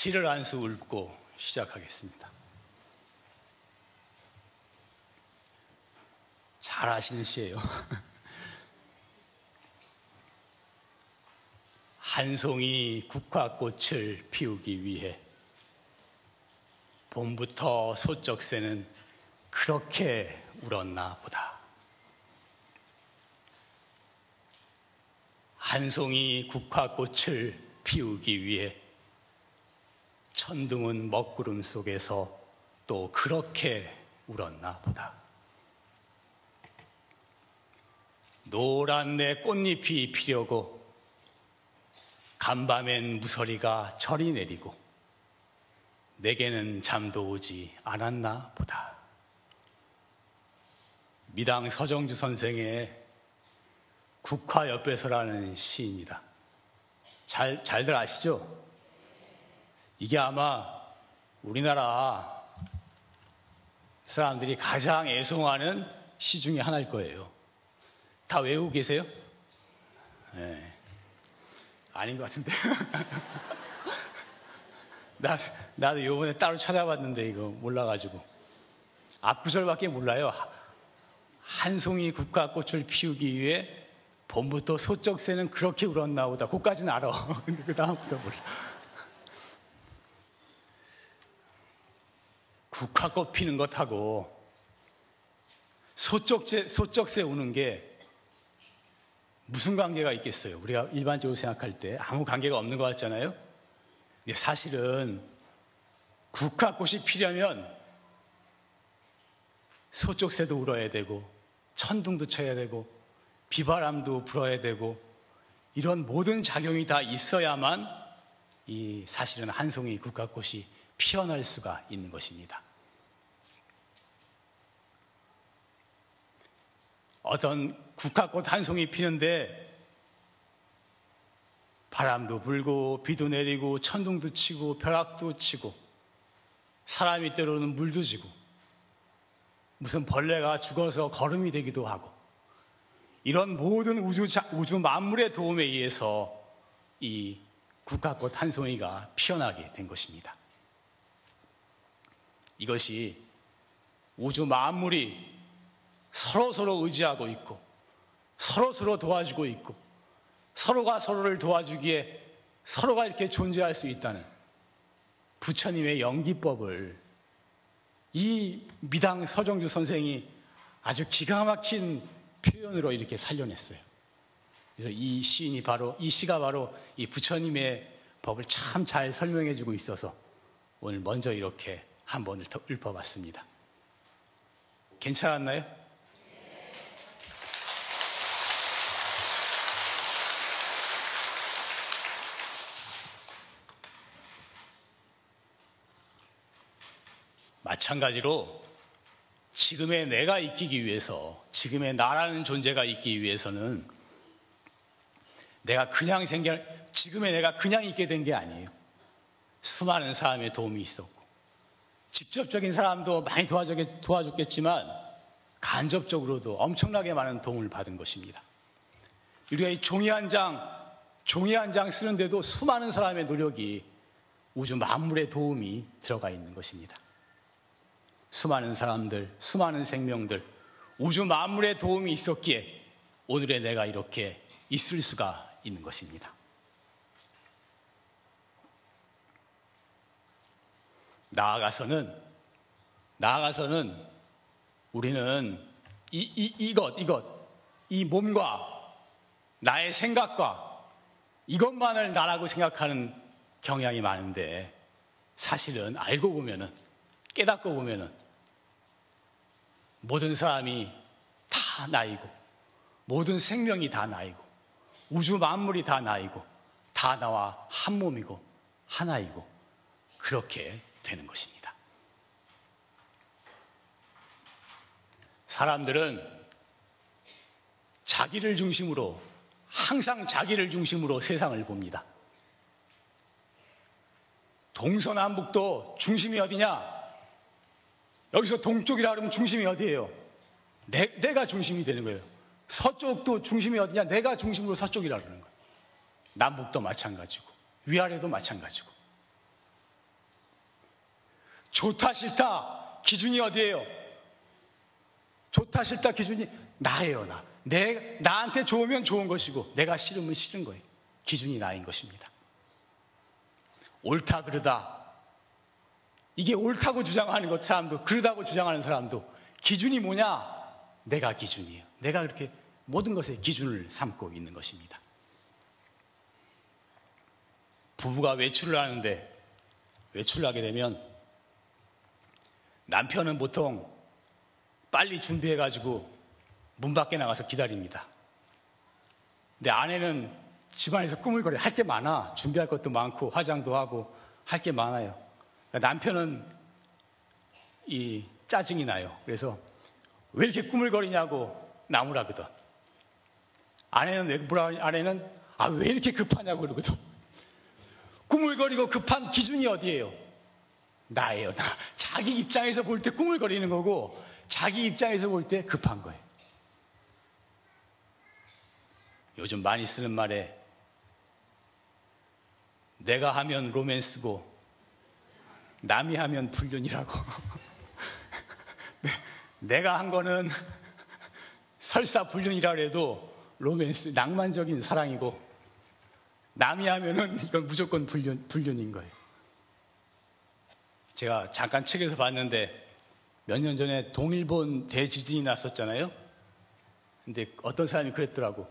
시를 한수 읊고 시작하겠습니다. 잘 아시는 시예요. 한 송이 국화꽃을 피우기 위해 봄부터 소쩍새는 그렇게 울었나 보다. 한 송이 국화꽃을 피우기 위해 천둥은 먹구름 속에서 또 그렇게 울었나 보다. 노란 내 꽃잎이 피려고 간밤엔 무서리가 절이 내리고 내게는 잠도 오지 않았나 보다. 미당 서정주 선생의 국화 옆에서라는 시입니다. 잘, 잘들 아시죠? 이게 아마 우리나라 사람들이 가장 애송하는 시 중에 하나일 거예요. 다 외우고 계세요? 네. 아닌 것 같은데. 나, 나도 요번에 따로 찾아봤는데 이거 몰라가지고. 앞구절밖에 몰라요. 한 송이 국화꽃을 피우기 위해 봄부터 소쩍새는 그렇게 울었나 보다. 그까지는 알아. 그 다음부터 몰라. 국화 꽃 피는 것하고 소쩍새, 소쩍새 우는 게 무슨 관계가 있겠어요? 우리가 일반적으로 생각할 때 아무 관계가 없는 것 같잖아요? 사실은 국화꽃이 피려면 소쩍새도 울어야 되고 천둥도 쳐야 되고 비바람도 불어야 되고 이런 모든 작용이 다 있어야만 이 사실은 한 송이 국화꽃이 피어날 수가 있는 것입니다. 어떤 국화꽃 한 송이 피는데 바람도 불고 비도 내리고 천둥도 치고 벼락도 치고 사람이 때로는 물도 지고 무슨 벌레가 죽어서 걸음이 되기도 하고 이런 모든 우주, 우주 만물의 도움에 의해서 이 국화꽃 한 송이가 피어나게 된 것입니다. 이것이 우주 만물이 서로 서로 의지하고 있고 서로 서로 도와주고 있고 서로가 서로를 도와주기에 서로가 이렇게 존재할 수 있다는 부처님의 연기법을 이 미당 서정주 선생이 아주 기가 막힌 표현으로 이렇게 살려냈어요. 그래서 이 시인이 바로 이 시가 바로 이 부처님의 법을 참 잘 설명해 주고 있어서 오늘 먼저 이렇게 한 번을 더 읊어봤습니다. 괜찮았나요? 마찬가지로 지금의 내가 있기 위해서, 지금의 나라는 존재가 있기 위해서는 내가 그냥 생겨, 지금의 내가 그냥 있게 된 게 아니에요. 수많은 사람의 도움이 있었고, 직접적인 사람도 많이 도와줬겠지만, 간접적으로도 엄청나게 많은 도움을 받은 것입니다. 우리가 이 종이 한 장, 종이 한 장 쓰는데도 수많은 사람의 노력이 우주 만물의 도움이 들어가 있는 것입니다. 수많은 사람들, 수많은 생명들, 우주 만물의 도움이 있었기에 오늘의 내가 이렇게 있을 수가 있는 것입니다. 나아가서는, 나아가서는 우리는 이, 이, 이것, 이것, 이 몸과 나의 생각과 이것만을 나라고 생각하는 경향이 많은데 사실은 알고 보면은 깨닫고 보면은 모든 사람이 다 나이고 모든 생명이 다 나이고 우주 만물이 다 나이고 다 나와 한 몸이고 하나이고 그렇게 되는 것입니다. 사람들은 자기를 중심으로 항상 자기를 중심으로 세상을 봅니다. 동서남북도 중심이 어디냐? 여기서 동쪽이라 그러면 중심이 어디예요? 내, 내가 중심이 되는 거예요. 서쪽도 중심이 어디냐? 내가 중심으로 서쪽이라 그러는 거예요. 남북도 마찬가지고, 위아래도 마찬가지고. 좋다 싫다 기준이 어디예요? 좋다 싫다 기준이 나예요 나. 내 나한테 좋으면 좋은 것이고 내가 싫으면 싫은 거예요. 기준이 나인 것입니다. 옳다 그르다 이게 옳다고 주장하는 것 사람도 그러다고 주장하는 사람도 기준이 뭐냐? 내가 기준이에요. 내가 그렇게 모든 것에 기준을 삼고 있는 것입니다. 부부가 외출을 하는데 외출을 하게 되면 남편은 보통 빨리 준비해 가지고 문 밖에 나가서 기다립니다. 근데 아내는 집안에서 꾸물거려 할 게 많아. 준비할 것도 많고 화장도 하고 할 게 많아요. 그러니까 남편은 이 짜증이 나요. 그래서 왜 이렇게 꾸물거리냐고 나무라거든. 아내는 왜 뭐라 아내는 아 왜 이렇게 급하냐고 그러거든. 꾸물거리고 급한 기준이 어디예요? 나예요. 나. 자기 입장에서 볼 때 꾸물거리는 거고 자기 입장에서 볼 때 급한 거예요. 요즘 많이 쓰는 말에 내가 하면 로맨스고 남이 하면 불륜이라고. 네, 내가 한 거는 설사 불륜이라 해도 로맨스, 낭만적인 사랑이고 남이 하면은 이건 무조건 불륜, 불륜인 거예요. 제가 잠깐 책에서 봤는데 몇 년 전에 동일본 대지진이 났었잖아요. 근데 어떤 사람이 그랬더라고.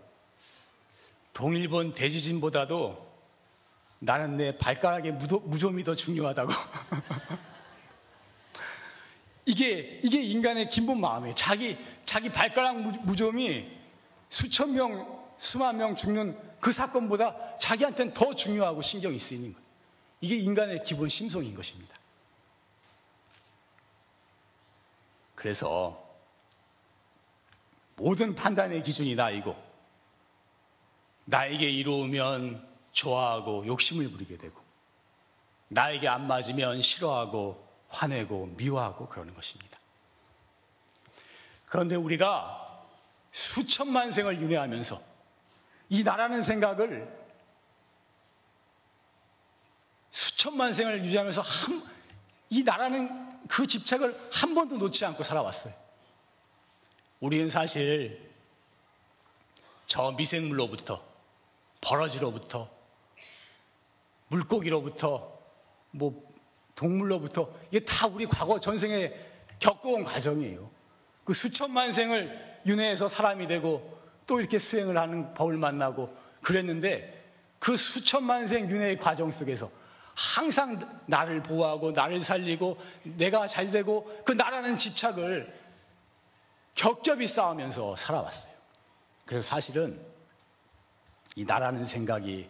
동일본 대지진보다도 나는 내 발가락의 무좀이 더 중요하다고. 이게, 이게 인간의 기본 마음이에요. 자기, 자기 발가락 무좀이 수천 명, 수만 명 죽는 그 사건보다 자기한테는 더 중요하고 신경이 쓰이는 거예요. 이게 인간의 기본 심성인 것입니다. 그래서 모든 판단의 기준이 나이고 나에게 이루면 좋아하고 욕심을 부리게 되고 나에게 안 맞으면 싫어하고 화내고 미워하고 그러는 것입니다. 그런데 우리가 수천만 생을 윤회하면서 이 나라는 생각을 수천만 생을 유지하면서 한, 이 나라는 그 집착을 한 번도 놓지 않고 살아왔어요. 우리는 사실 저 미생물로부터 버러지로부터 물고기로부터 뭐 동물로부터 이게 다 우리 과거 전생에 겪어온 과정이에요. 그 수천만 생을 윤회해서 사람이 되고 또 이렇게 수행을 하는 법을 만나고 그랬는데 그 수천만 생 윤회의 과정 속에서 항상 나를 보호하고 나를 살리고 내가 잘 되고 그 나라는 집착을 겹겹이 싸우면서 살아왔어요. 그래서 사실은 이 나라는 생각이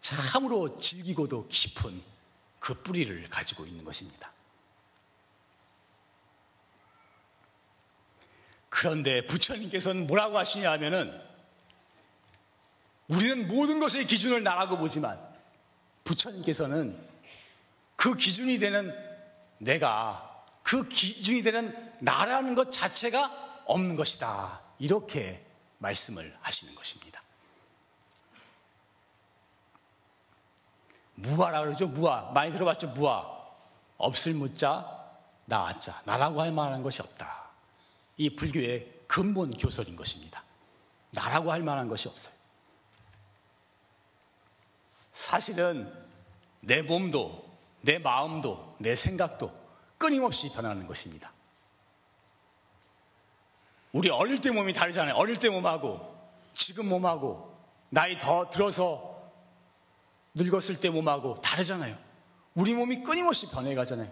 참으로 질기고도 깊은 그 뿌리를 가지고 있는 것입니다. 그런데 부처님께서는 뭐라고 하시냐 하면은 우리는 모든 것의 기준을 나라고 보지만 부처님께서는 그 기준이 되는 내가 그 기준이 되는 나라는 것 자체가 없는 것이다. 이렇게 말씀을 하시는 것입니다. 무아라 그러죠. 무아. 많이 들어봤죠. 무아. 없을 무자, 나왔자. 나라고 할 만한 것이 없다. 이 불교의 근본 교설인 것입니다. 나라고 할 만한 것이 없어요. 사실은 내 몸도, 내 마음도, 내 생각도 끊임없이 변하는 것입니다. 우리 어릴 때 몸이 다르잖아요. 어릴 때 몸하고, 지금 몸하고, 나이 더 들어서 늙었을 때 몸하고 다르잖아요. 우리 몸이 끊임없이 변해가잖아요.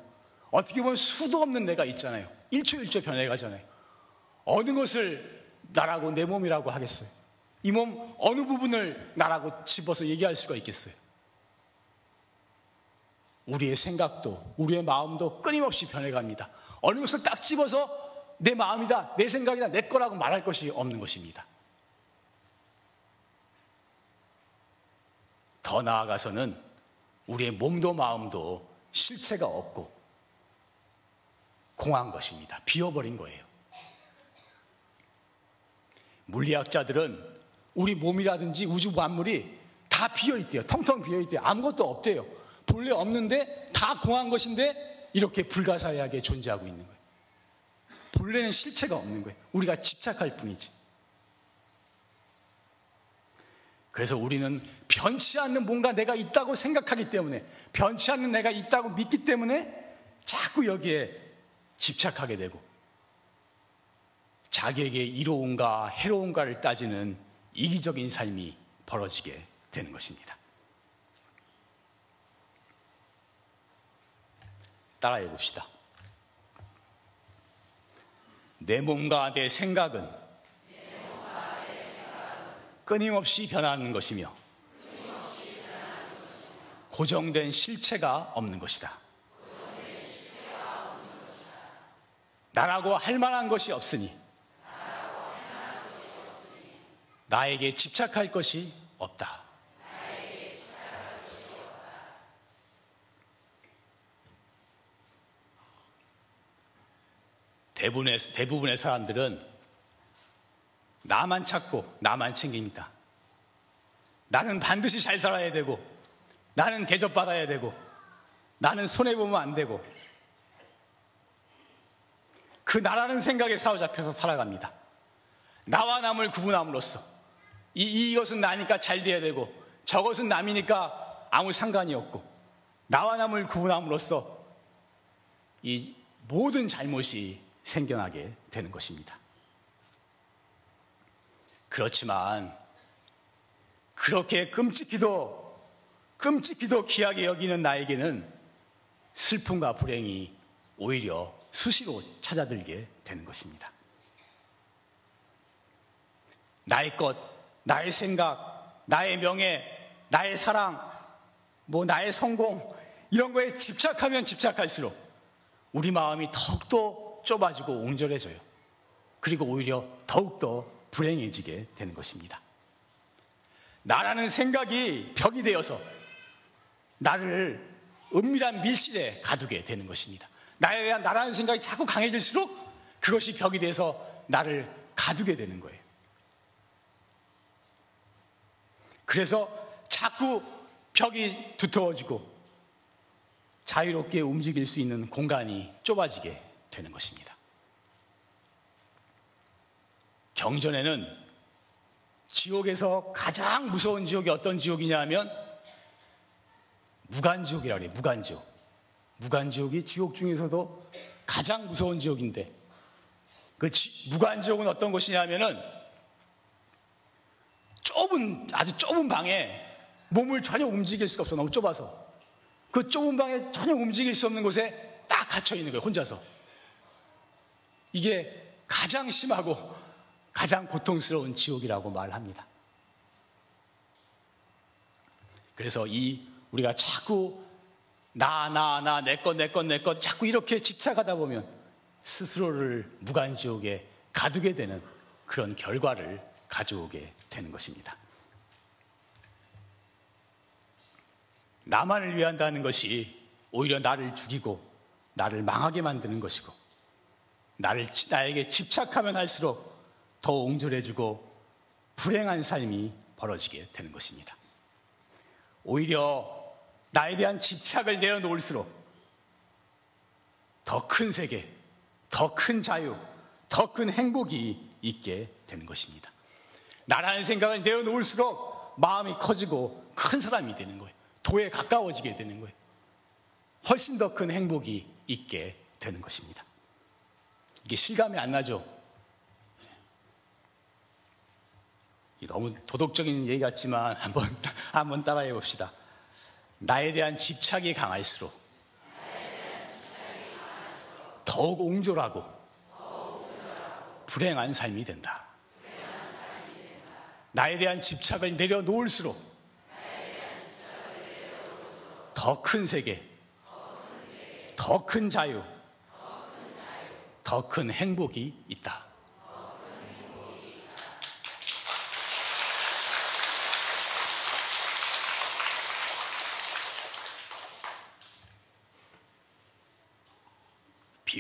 어떻게 보면 수도 없는 내가 있잖아요. 1초 1초 변해가잖아요. 어느 것을 나라고 내 몸이라고 하겠어요? 이 몸 어느 부분을 나라고 집어서 얘기할 수가 있겠어요? 우리의 생각도, 우리의 마음도 끊임없이 변해갑니다. 어느 것을 딱 집어서 내 마음이다, 내 생각이다, 내 거라고 말할 것이 없는 것입니다. 더 나아가서는 우리의 몸도 마음도 실체가 없고 공한 것입니다. 비어버린 거예요. 물리학자들은 우리 몸이라든지 우주 만물이 다 비어 있대요. 텅텅 비어 있대요. 아무것도 없대요. 본래 없는데 다 공한 것인데 이렇게 불가사의하게 존재하고 있는 거예요. 본래는 실체가 없는 거예요. 우리가 집착할 뿐이지. 그래서 우리는 변치 않는 뭔가 내가 있다고 생각하기 때문에, 변치 않는 내가 있다고 믿기 때문에 자꾸 여기에 집착하게 되고, 자기에게 이로운가 해로운가를 따지는 이기적인 삶이 벌어지게 되는 것입니다. 따라해 봅시다. 내 몸과 내 생각은 끊임없이 변하는 것이며 고정된 실체가 없는 것이다. 나라고 할 만한 것이 없으니 나에게 집착할 것이 없다. 대부분의, 대부분의 사람들은 나만 찾고 나만 챙깁니다. 나는 반드시 잘 살아야 되고, 나는 대접받아야 되고, 나는 손해보면 안 되고, 그 나라는 생각에 사로잡혀서 살아갑니다. 나와 남을 구분함으로써 이, 이것은 나니까 잘 돼야 되고 저것은 남이니까 아무 상관이 없고 나와 남을 구분함으로써 이 모든 잘못이 생겨나게 되는 것입니다. 그렇지만 그렇게 끔찍히도 끔찍히도 귀하게 여기는 나에게는 슬픔과 불행이 오히려 수시로 찾아들게 되는 것입니다. 나의 것, 나의 생각, 나의 명예, 나의 사랑, 뭐 나의 성공 이런 거에 집착하면 집착할수록 우리 마음이 더욱더 좁아지고 옹졸해져요. 그리고 오히려 더욱더 불행해지게 되는 것입니다. 나라는 생각이 벽이 되어서 나를 은밀한 밀실에 가두게 되는 것입니다. 나에 대한 나라는 생각이 자꾸 강해질수록 그것이 벽이 돼서 나를 가두게 되는 거예요. 그래서 자꾸 벽이 두터워지고 자유롭게 움직일 수 있는 공간이 좁아지게 되는 것입니다. 경전에는 지옥에서 가장 무서운 지옥이 어떤 지옥이냐 하면 무간지옥이라고 해요. 무간지옥. 무간지옥이 지옥 중에서도 가장 무서운 지옥인데 그 지, 무간지옥은 어떤 곳이냐 하면은 좁은 아주 좁은 방에 몸을 전혀 움직일 수가 없어 너무 좁아서 그 좁은 방에 전혀 움직일 수 없는 곳에 딱 갇혀 있는 거예요 혼자서 이게 가장 심하고 가장 고통스러운 지옥이라고 말합니다. 그래서 이 우리가 자꾸 나, 나, 나, 내 것, 내 것, 내 것, 자꾸 이렇게 집착하다 보면 스스로를 무간지옥에 가두게 되는 그런 결과를 가져오게 되는 것입니다. 나만을 위한다는 것이 오히려 나를 죽이고 나를 망하게 만드는 것이고 나를 나에게 집착하면 할수록 더 옹졸해지고 불행한 삶이 벌어지게 되는 것입니다. 오히려 나에 대한 집착을 내어놓을수록 더 큰 세계, 더 큰 자유, 더 큰 행복이 있게 되는 것입니다. 나라는 생각을 내어놓을수록 마음이 커지고 큰 사람이 되는 거예요. 도에 가까워지게 되는 거예요. 훨씬 더 큰 행복이 있게 되는 것입니다. 이게 실감이 안 나죠? 너무 도덕적인 얘기 같지만 한번, 한번 따라해 봅시다. 나에 대한 집착이 강할수록 더욱 옹졸하고 불행한 삶이 된다. 나에 대한 집착을 내려놓을수록 더큰 세계, 더큰 자유, 더큰 행복이 있다.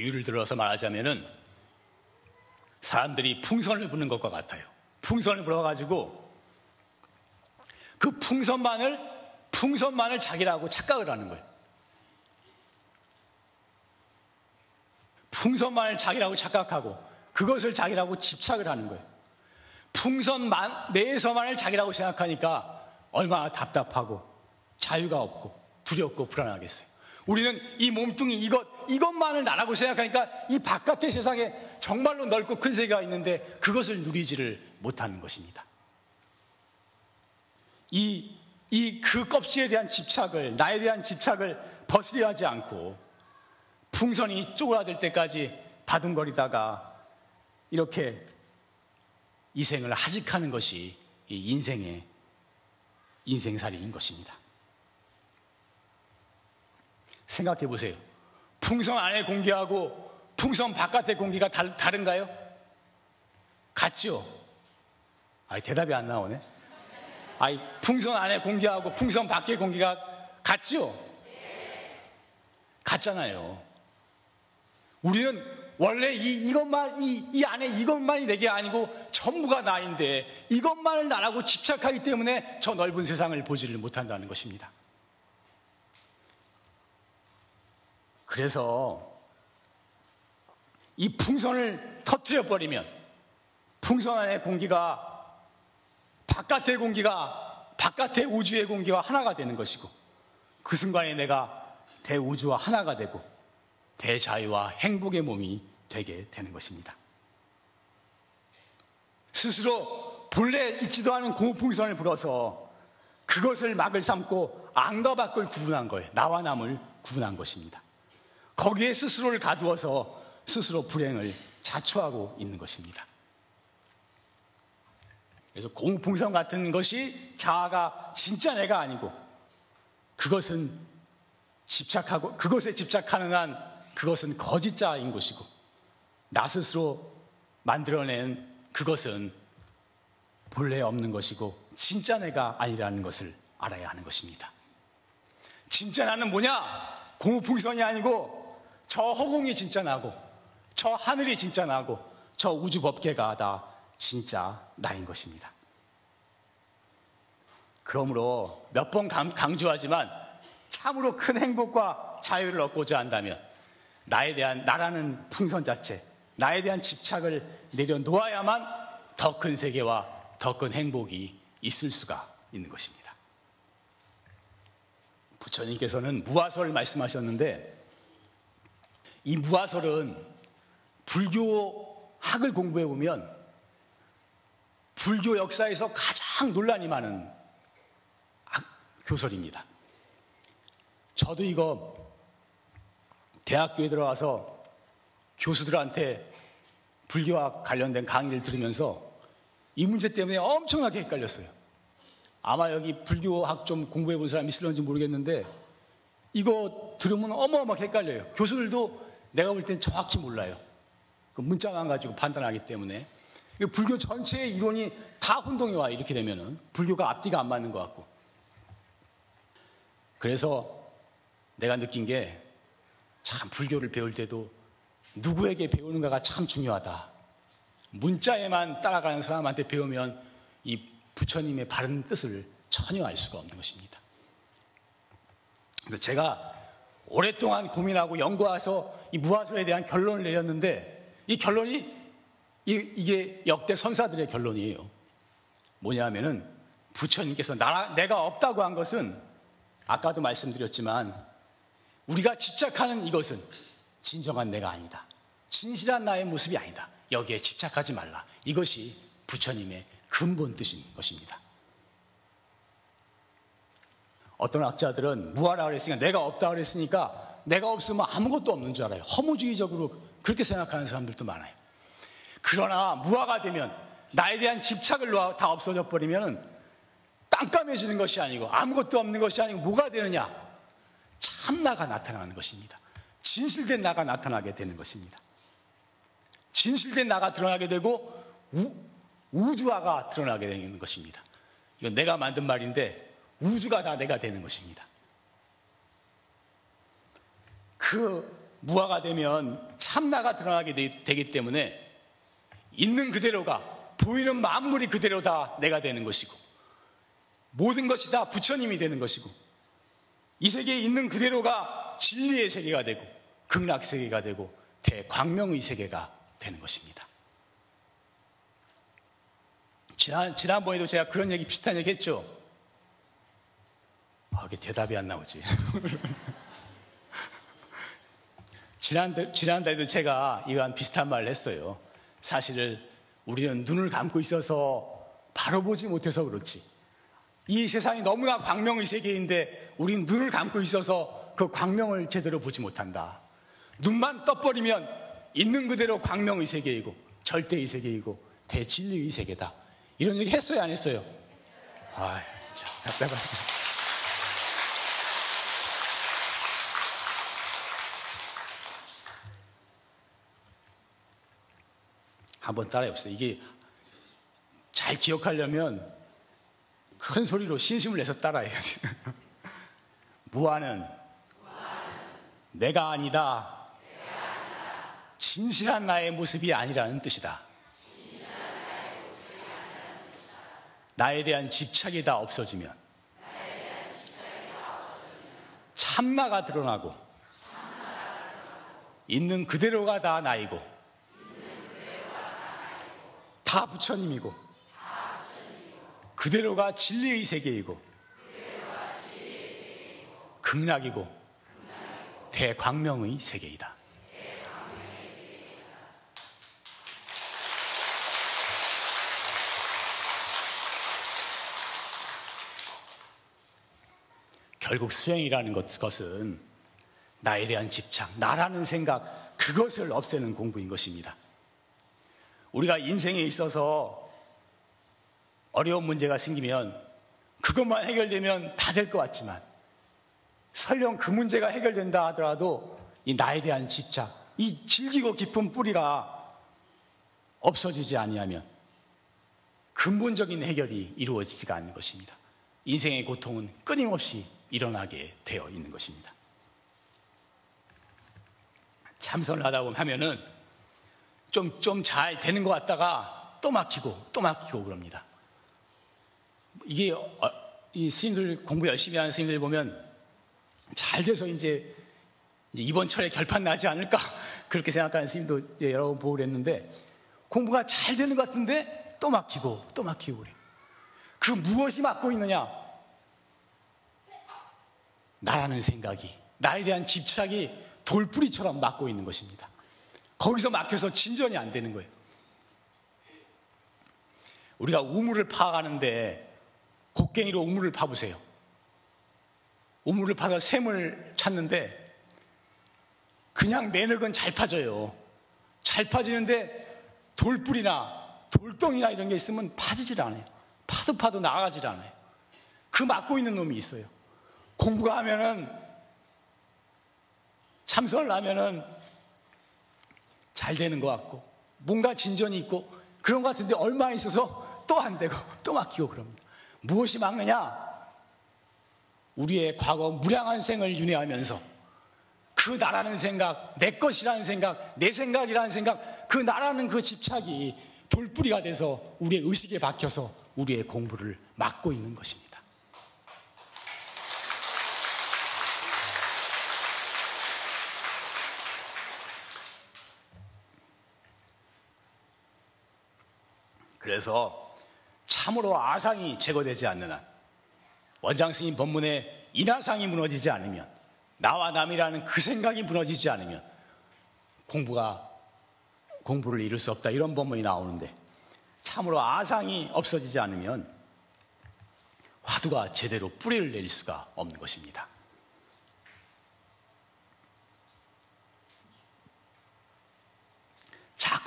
비유를 들어서 말하자면은 사람들이 풍선을 부는 것과 같아요. 풍선을 불어가지고 그 풍선만을 풍선만을 자기라고 착각을 하는 거예요. 풍선만을 자기라고 착각하고 그것을 자기라고 집착을 하는 거예요. 풍선만 내에서만을 자기라고 생각하니까 얼마나 답답하고 자유가 없고 두렵고 불안하겠어요. 우리는 이 몸뚱이 이것 이것만을 나라고 생각하니까 이 바깥의 세상에 정말로 넓고 큰 세계가 있는데 그것을 누리지를 못하는 것입니다. 이 이 그 껍질에 대한 집착을 나에 대한 집착을 벗으려 하지 않고 풍선이 쪼그라들 때까지 바둥거리다가 이렇게 이 생을 하직하는 것이 이 인생의 인생살이인 것입니다. 생각해 보세요. 풍선 안의 공기하고 풍선 바깥의 공기가 다, 다른가요? 같죠? 아이, 대답이 안 나오네. 아이, 풍선 안의 공기하고 풍선 밖의 공기가 같죠? 같잖아요. 우리는 원래 이, 이것만, 이, 이 안에 이것만이 내게 아니고 전부가 나인데 이것만을 나라고 집착하기 때문에 저 넓은 세상을 보지를 못한다는 것입니다. 그래서 이 풍선을 터트려 버리면 풍선 안의 공기가 바깥의 공기가 바깥의 우주의 공기와 하나가 되는 것이고 그 순간에 내가 대우주와 하나가 되고 대자유와 행복의 몸이 되게 되는 것입니다. 스스로 본래 있지도 않은 고풍선을 불어서 그것을 막을 삼고 안과 밖을 구분한 거예요. 나와 남을 구분한 것입니다. 거기에 스스로를 가두어서 스스로 불행을 자초하고 있는 것입니다. 그래서 공풍선 같은 것이 자아가 진짜 내가 아니고 그것은 집착하고 그것에 집착하는 한 그것은 거짓 자인 것이고 나 스스로 만들어낸 그것은 본래 없는 것이고 진짜 내가 아니라는 것을 알아야 하는 것입니다. 진짜 나는 뭐냐? 공풍선이 아니고 저 허공이 진짜 나고, 저 하늘이 진짜 나고, 저 우주 법계가 다 진짜 나인 것입니다. 그러므로 몇 번 강조하지만 참으로 큰 행복과 자유를 얻고자 한다면 나에 대한 나라는 풍선 자체, 나에 대한 집착을 내려놓아야만 더 큰 세계와 더 큰 행복이 있을 수가 있는 것입니다. 부처님께서는 무화설을 말씀하셨는데 이 무화설은 불교 학을 공부해 보면 불교 역사에서 가장 논란이 많은 교설입니다. 저도 이거 대학교에 들어와서 교수들한테 불교와 관련된 강의를 들으면서 이 문제 때문에 엄청나게 헷갈렸어요. 아마 여기 불교학 좀 공부해 본 사람 있을런지 모르겠는데 이거 들으면 어마어마하게 헷갈려요. 교수들도 내가 볼땐 정확히 몰라요. 그 문자만 가지고 판단하기 때문에. 불교 전체의 이론이 다 혼동이 와, 이렇게 되면은. 불교가 앞뒤가 안 맞는 것 같고. 그래서 내가 느낀 게 참 불교를 배울 때도 누구에게 배우는가가 참 중요하다. 문자에만 따라가는 사람한테 배우면 이 부처님의 바른 뜻을 전혀 알 수가 없는 것입니다. 그래서 제가 오랫동안 고민하고 연구해서 이 무화설에 대한 결론을 내렸는데 이 결론이 이, 게 역대 선사들의 결론이에요. 뭐냐면은 부처님께서 나, 내가 없다고 한 것은 아까도 말씀드렸지만 우리가 집착하는 이것은 진정한 내가 아니다. 진실한 나의 모습이 아니다. 여기에 집착하지 말라. 이것이 부처님의 근본 뜻인 것입니다. 어떤 학자들은 무하라 그랬으니까 내가 없다 그랬으니까 내가 없으면 아무것도 없는 줄 알아요. 허무주의적으로 그렇게 생각하는 사람들도 많아요. 그러나 무화가 되면 나에 대한 집착을 다 없어져 버리면 깜깜해지는 것이 아니고 아무것도 없는 것이 아니고 뭐가 되느냐? 참나가 나타나는 것입니다. 진실된 나가 나타나게 되는 것입니다. 진실된 나가 드러나게 되고 우, 우주화가 드러나게 되는 것입니다. 이건 내가 만든 말인데 우주가 다 내가 되는 것입니다. 그 무화가 되면 참나가 드러나게 되기 때문에 있는 그대로가 보이는 만물이 그대로 다 내가 되는 것이고 모든 것이 다 부처님이 되는 것이고 이 세계에 있는 그대로가 진리의 세계가 되고 극락 세계가 되고 대광명의 세계가 되는 것입니다. 지난, 지난번에도 제가 그런 얘기, 비슷한 얘기 했죠? 아, 이게 대답이 안 나오지. 지난달, 지난달에도 제가 이러한 비슷한 말을 했어요. 사실 우리는 눈을 감고 있어서 바로 보지 못해서 그렇지. 이 세상이 너무나 광명의 세계인데 우리는 눈을 감고 있어서 그 광명을 제대로 보지 못한다. 눈만 떠버리면 있는 그대로 광명의 세계이고 절대의 세계이고 대진리의 세계다. 이런 얘기 했어요, 안 했어요? 아, 참 답답하네. 한번 따라해 봅시다. 이게 잘 기억하려면 큰 소리로 신심을 내서 따라해야 돼요. 무한은 내가 아니다. 진실한 나의 모습이 아니라는 뜻이다. 나에 대한 집착이 다 없어지면 참나가 드러나고 있는 그대로가 다 나이고 다 부처님이고 그대로가 진리의 세계이고 극락이고 대광명의 세계이다. 결국 수행이라는 것은 나에 대한 집착, 나라는 생각, 그것을 없애는 공부인 것입니다. 우리가 인생에 있어서 어려운 문제가 생기면 그것만 해결되면 다 될 것 같지만 설령 그 문제가 해결된다 하더라도 이 나에 대한 집착, 이 질기고 깊은 뿌리가 없어지지 아니하면 근본적인 해결이 이루어지지가 않는 것입니다. 인생의 고통은 끊임없이 일어나게 되어 있는 것입니다. 참선을 하다 보면은 좀, 좀 잘 되는 것 같다가 또 막히고 또 막히고 그럽니다. 이게, 어, 이 스님들 공부 열심히 하는 스님들 보면 잘 돼서 이제, 이번 철에 결판 나지 않을까 그렇게 생각하는 스님도 여러 번 보고 그랬는데 공부가 잘 되는 것 같은데 또 막히고 또 막히고 그래. 그 무엇이 막고 있느냐? 나라는 생각이, 나에 대한 집착이 돌뿌리처럼 막고 있는 것입니다. 거기서 막혀서 진전이 안 되는 거예요. 우리가 우물을 파가는데 곡괭이로 우물을 파보세요. 우물을 파서 샘을 찾는데 그냥 매력은 잘 파져요. 잘 파지는데 돌불이나 돌덩이나 이런 게 있으면 파지질 않아요. 파도 파도 나가질 않아요. 그 막고 있는 놈이 있어요. 공부가 하면은 참선을 하면은 잘 되는 것 같고 뭔가 진전이 있고 그런 것 같은데 얼마 있어서 또 안 되고 또 막히고 그럽니다. 무엇이 막느냐? 우리의 과거 무량한 생을 윤회하면서 그 나라는 생각, 내 것이라는 생각, 내 생각이라는 생각, 그 나라는 그 집착이 돌뿌리가 돼서 우리의 의식에 박혀서 우리의 공부를 막고 있는 것입니다. 그래서 참으로 아상이 제거되지 않는 한 원장 스님 법문에 인하상이 무너지지 않으면 나와 남이라는 그 생각이 무너지지 않으면 공부가 공부를 이룰 수 없다 이런 법문이 나오는데 참으로 아상이 없어지지 않으면 화두가 제대로 뿌리를 내릴 수가 없는 것입니다.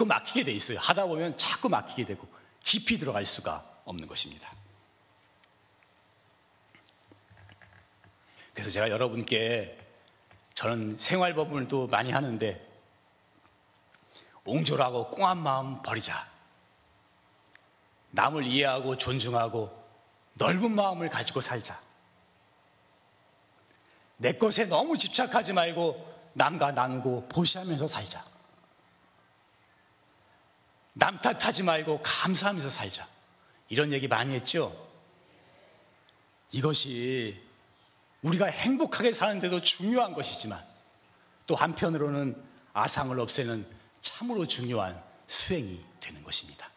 자꾸 막히게 돼 있어요. 하다 보면 자꾸 막히게 되고 깊이 들어갈 수가 없는 것입니다. 그래서 제가 여러분께 저는 생활법을 또 많이 하는데 옹졸하고 꽁한 마음 버리자. 남을 이해하고 존중하고 넓은 마음을 가지고 살자. 내 것에 너무 집착하지 말고 남과 나누고 보시하면서 살자. 남 탓하지 말고 감사하면서 살자. 이런 얘기 많이 했죠? 이것이 우리가 행복하게 사는데도 중요한 것이지만 또 한편으로는 아상을 없애는 참으로 중요한 수행이 되는 것입니다.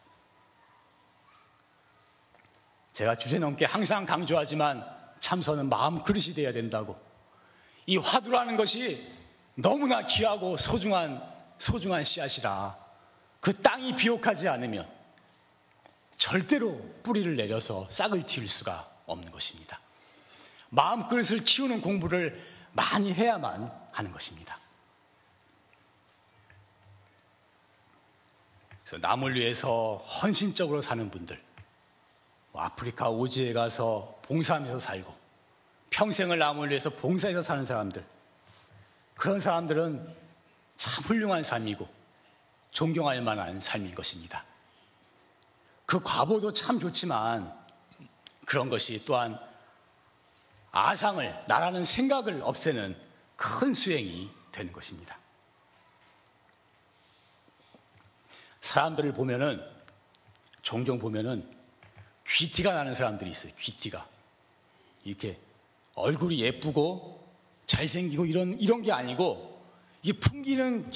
제가 주제넘게 항상 강조하지만 참선은 마음 그릇이 되어야 된다고. 이 화두라는 것이 너무나 귀하고 소중한, 소중한 씨앗이라 그 땅이 비옥하지 않으면 절대로 뿌리를 내려서 싹을 틔울 수가 없는 것입니다. 마음 그릇을 키우는 공부를 많이 해야만 하는 것입니다. 그래서 남을 위해서 헌신적으로 사는 분들, 뭐 아프리카 오지에 가서 봉사하면서 살고 평생을 남을 위해서 봉사해서 사는 사람들 그런 사람들은 참 훌륭한 삶이고 존경할 만한 삶인 것입니다. 그 과보도 참 좋지만 그런 것이 또한 아상을 나라는 생각을 없애는 큰 수행이 되는 것입니다. 사람들을 보면은 종종 보면은 귀티가 나는 사람들이 있어요. 귀티가. 이렇게 얼굴이 예쁘고 잘생기고 이런, 이런 게 아니고 이게 풍기는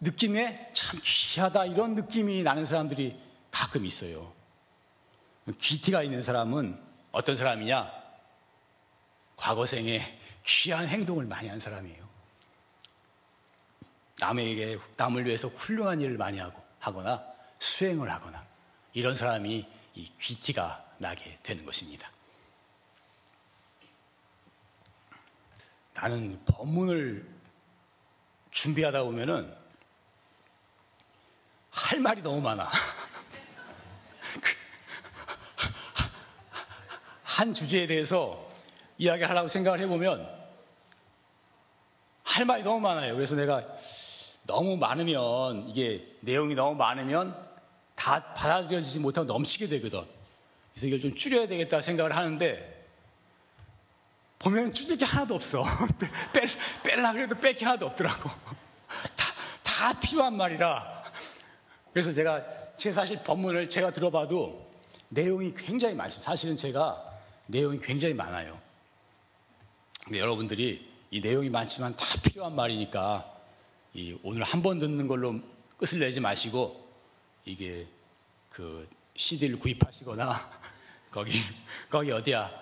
느낌에 참 귀하다 이런 느낌이 나는 사람들이 가끔 있어요. 귀티가 있는 사람은 어떤 사람이냐? 과거생에 귀한 행동을 많이 한 사람이에요. 남에게, 남을 위해서 훌륭한 일을 많이 하고, 하거나 수행을 하거나 이런 사람이 이 귀티가 나게 되는 것입니다. 나는 법문을 준비하다 보면은 할 말이 너무 많아. 한 주제에 대해서 이야기하려고 생각을 해보면 할 말이 너무 많아요. 그래서 내가 너무 많으면 이게 내용이 너무 많으면 다 받아들여지지 못하고 넘치게 되거든. 그래서 이걸 좀 줄여야 되겠다 생각을 하는데 보면 줄일 게 하나도 없어. 뺄, 뺄라 그래도 뺄 게 하나도 없더라고. 다, 다 필요한 말이라. 그래서 제가 제 사실 법문을 제가 들어봐도 내용이 굉장히 많습니다. 사실은 제가 내용이 굉장히 많아요. 근데 여러분들이 이 내용이 많지만 다 필요한 말이니까 오늘 한 번 듣는 걸로 끝을 내지 마시고 이게 그 CD를 구입하시거나 거기 거기 어디야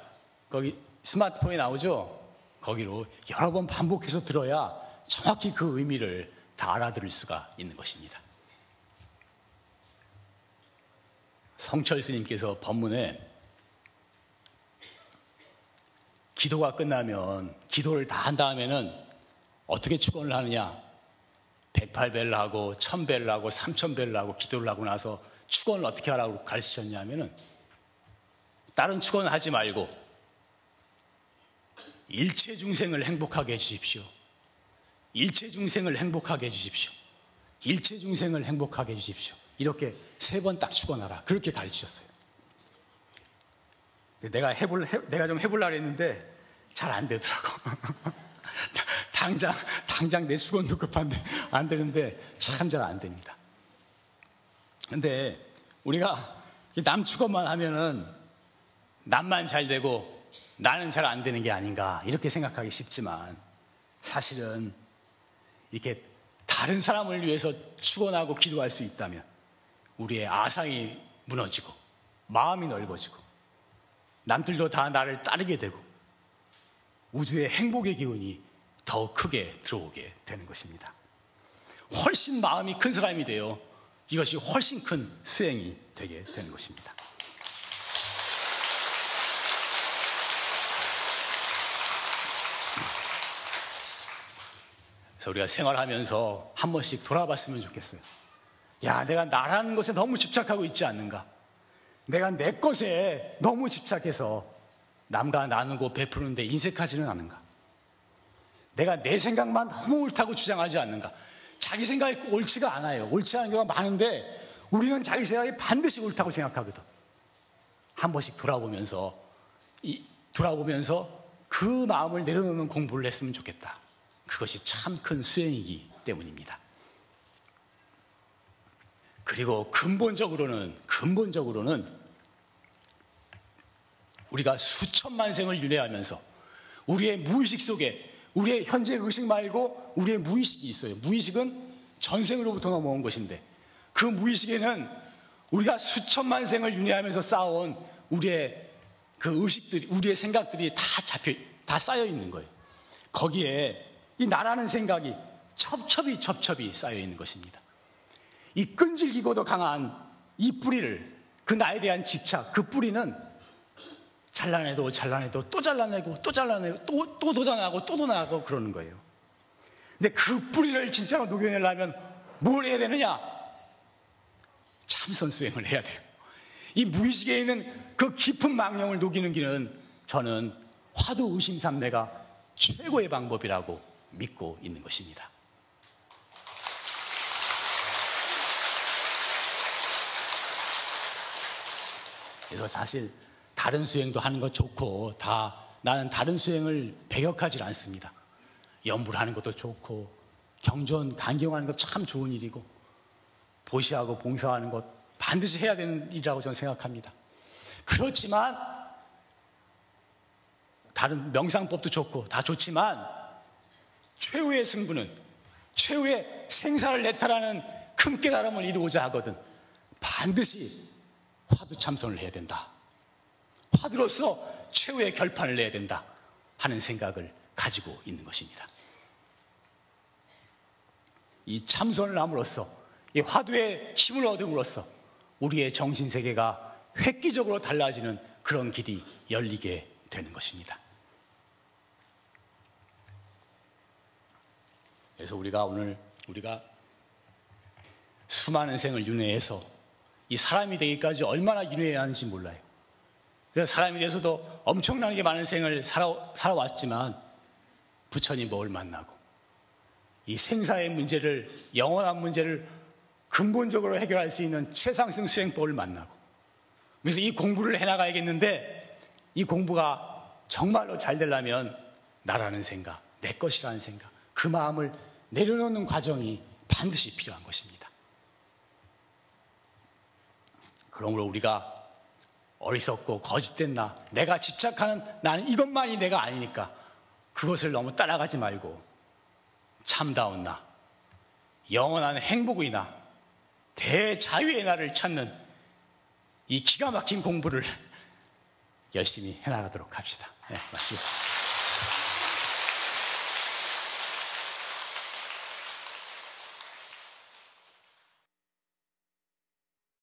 거기 스마트폰에 나오죠 거기로 여러 번 반복해서 들어야 정확히 그 의미를 다 알아들을 수가 있는 것입니다. 성철 스님께서 법문에 기도가 끝나면 기도를 다 한 다음에는 어떻게 축원을 하느냐? 108배를 하고 1000배를 하고 3000배를 하고 기도를 하고 나서 축원을 어떻게 하라고 가르치셨냐면은 다른 축원을 하지 말고 일체 중생을 행복하게 해 주십시오. 일체 중생을 행복하게 해 주십시오. 일체 중생을 행복하게 해 주십시오. 이렇게 세 번딱 축원하라. 그렇게 가르치셨어요. 내가 해볼 내가 좀 해볼라 했는데 잘 안 되더라고. 당장, 당장 내 수건도 급한데 안 되는데 참 잘 안 됩니다. 근데 우리가 남 축원만 하면은 남만 잘 되고 나는 잘 안 되는 게 아닌가 이렇게 생각하기 쉽지만 사실은 이렇게 다른 사람을 위해서 축원하고 기도할 수 있다면 우리의 아상이 무너지고 마음이 넓어지고 남들도 다 나를 따르게 되고 우주의 행복의 기운이 더 크게 들어오게 되는 것입니다. 훨씬 마음이 큰 사람이 되어 이것이 훨씬 큰 수행이 되게 되는 것입니다. 그래서 우리가 생활하면서 한 번씩 돌아봤으면 좋겠어요. 야, 내가 나라는 것에 너무 집착하고 있지 않는가? 내가 내 것에 너무 집착해서 남과 나누고 베푸는데 인색하지는 않은가? 내가 내 생각만 너무 옳다고 주장하지 않는가? 자기 생각이 옳지가 않아요. 옳지 않은 경우가 많은데 우리는 자기 생각이 반드시 옳다고 생각하거든. 한 번씩 돌아보면서 이, 돌아보면서 그 마음을 내려놓는 공부를 했으면 좋겠다. 그것이 참 큰 수행이기 때문입니다. 그리고 근본적으로는 근본적으로는 우리가 수천만 생을 윤회하면서 우리의 무의식 속에 우리의 현재 의식 말고 우리의 무의식이 있어요. 무의식은 전생으로부터 넘어온 것인데 그 무의식에는 우리가 수천만 생을 윤회하면서 쌓아온 우리의 그 의식들이, 우리의 생각들이 다 잡혀, 다 쌓여 있는 거예요. 거기에 이 나라는 생각이 첩첩이 첩첩이 쌓여 있는 것입니다. 이 끈질기고도 강한 이 뿌리를 그 나에 대한 집착, 그 뿌리는 잘라내도 잘라내도 또 잘라내고 또 잘라내고 또, 또 돋아나고 또 돋아나고 그러는 거예요. 근데 그 뿌리를 진짜로 녹여내려면 뭘 해야 되느냐? 참선 수행을 해야 돼요. 이 무의식에 있는 그 깊은 망령을 녹이는 길은 저는 화두 의심삼매가 최고의 방법이라고 믿고 있는 것입니다. 그래서 사실 다른 수행도 하는 것 좋고 다 나는 다른 수행을 배격하지 않습니다. 연불 하는 것도 좋고 경전 간경하는 것 참 좋은 일이고 보시하고 봉사하는 것 반드시 해야 되는 일이라고 저는 생각합니다. 그렇지만 다른 명상법도 좋고 다 좋지만 최후의 승부는 최후의 생사를 내탈하는 큰 깨달음을 이루고자 하거든 반드시 화두 참선을 해야 된다. 화두로서 최후의 결판을 내야 된다 하는 생각을 가지고 있는 것입니다. 이 참선을 함으로써 이 화두의 힘을 얻음으로써 우리의 정신 세계가 획기적으로 달라지는 그런 길이 열리게 되는 것입니다. 그래서 우리가 오늘 우리가 수많은 생을 윤회해서 이 사람이 되기까지 얼마나 윤회해야 하는지 몰라요. 그래서 사람이 돼서도 엄청나게 많은 생을 살아, 살아왔지만 부처님 뭘 만나고 이 생사의 문제를 영원한 문제를 근본적으로 해결할 수 있는 최상승 수행법을 만나고 그래서 이 공부를 해나가야겠는데 이 공부가 정말로 잘 되려면 나라는 생각, 내 것이라는 생각, 그 마음을 내려놓는 과정이 반드시 필요한 것입니다. 그러므로 우리가 어리석고 거짓된 나, 내가 집착하는 나는 이것만이 내가 아니니까 그것을 너무 따라가지 말고 참다운 나, 영원한 행복의 나, 대자유의 나를 찾는 이 기가 막힌 공부를 열심히 해나가도록 합시다. 네, 마치겠습니다.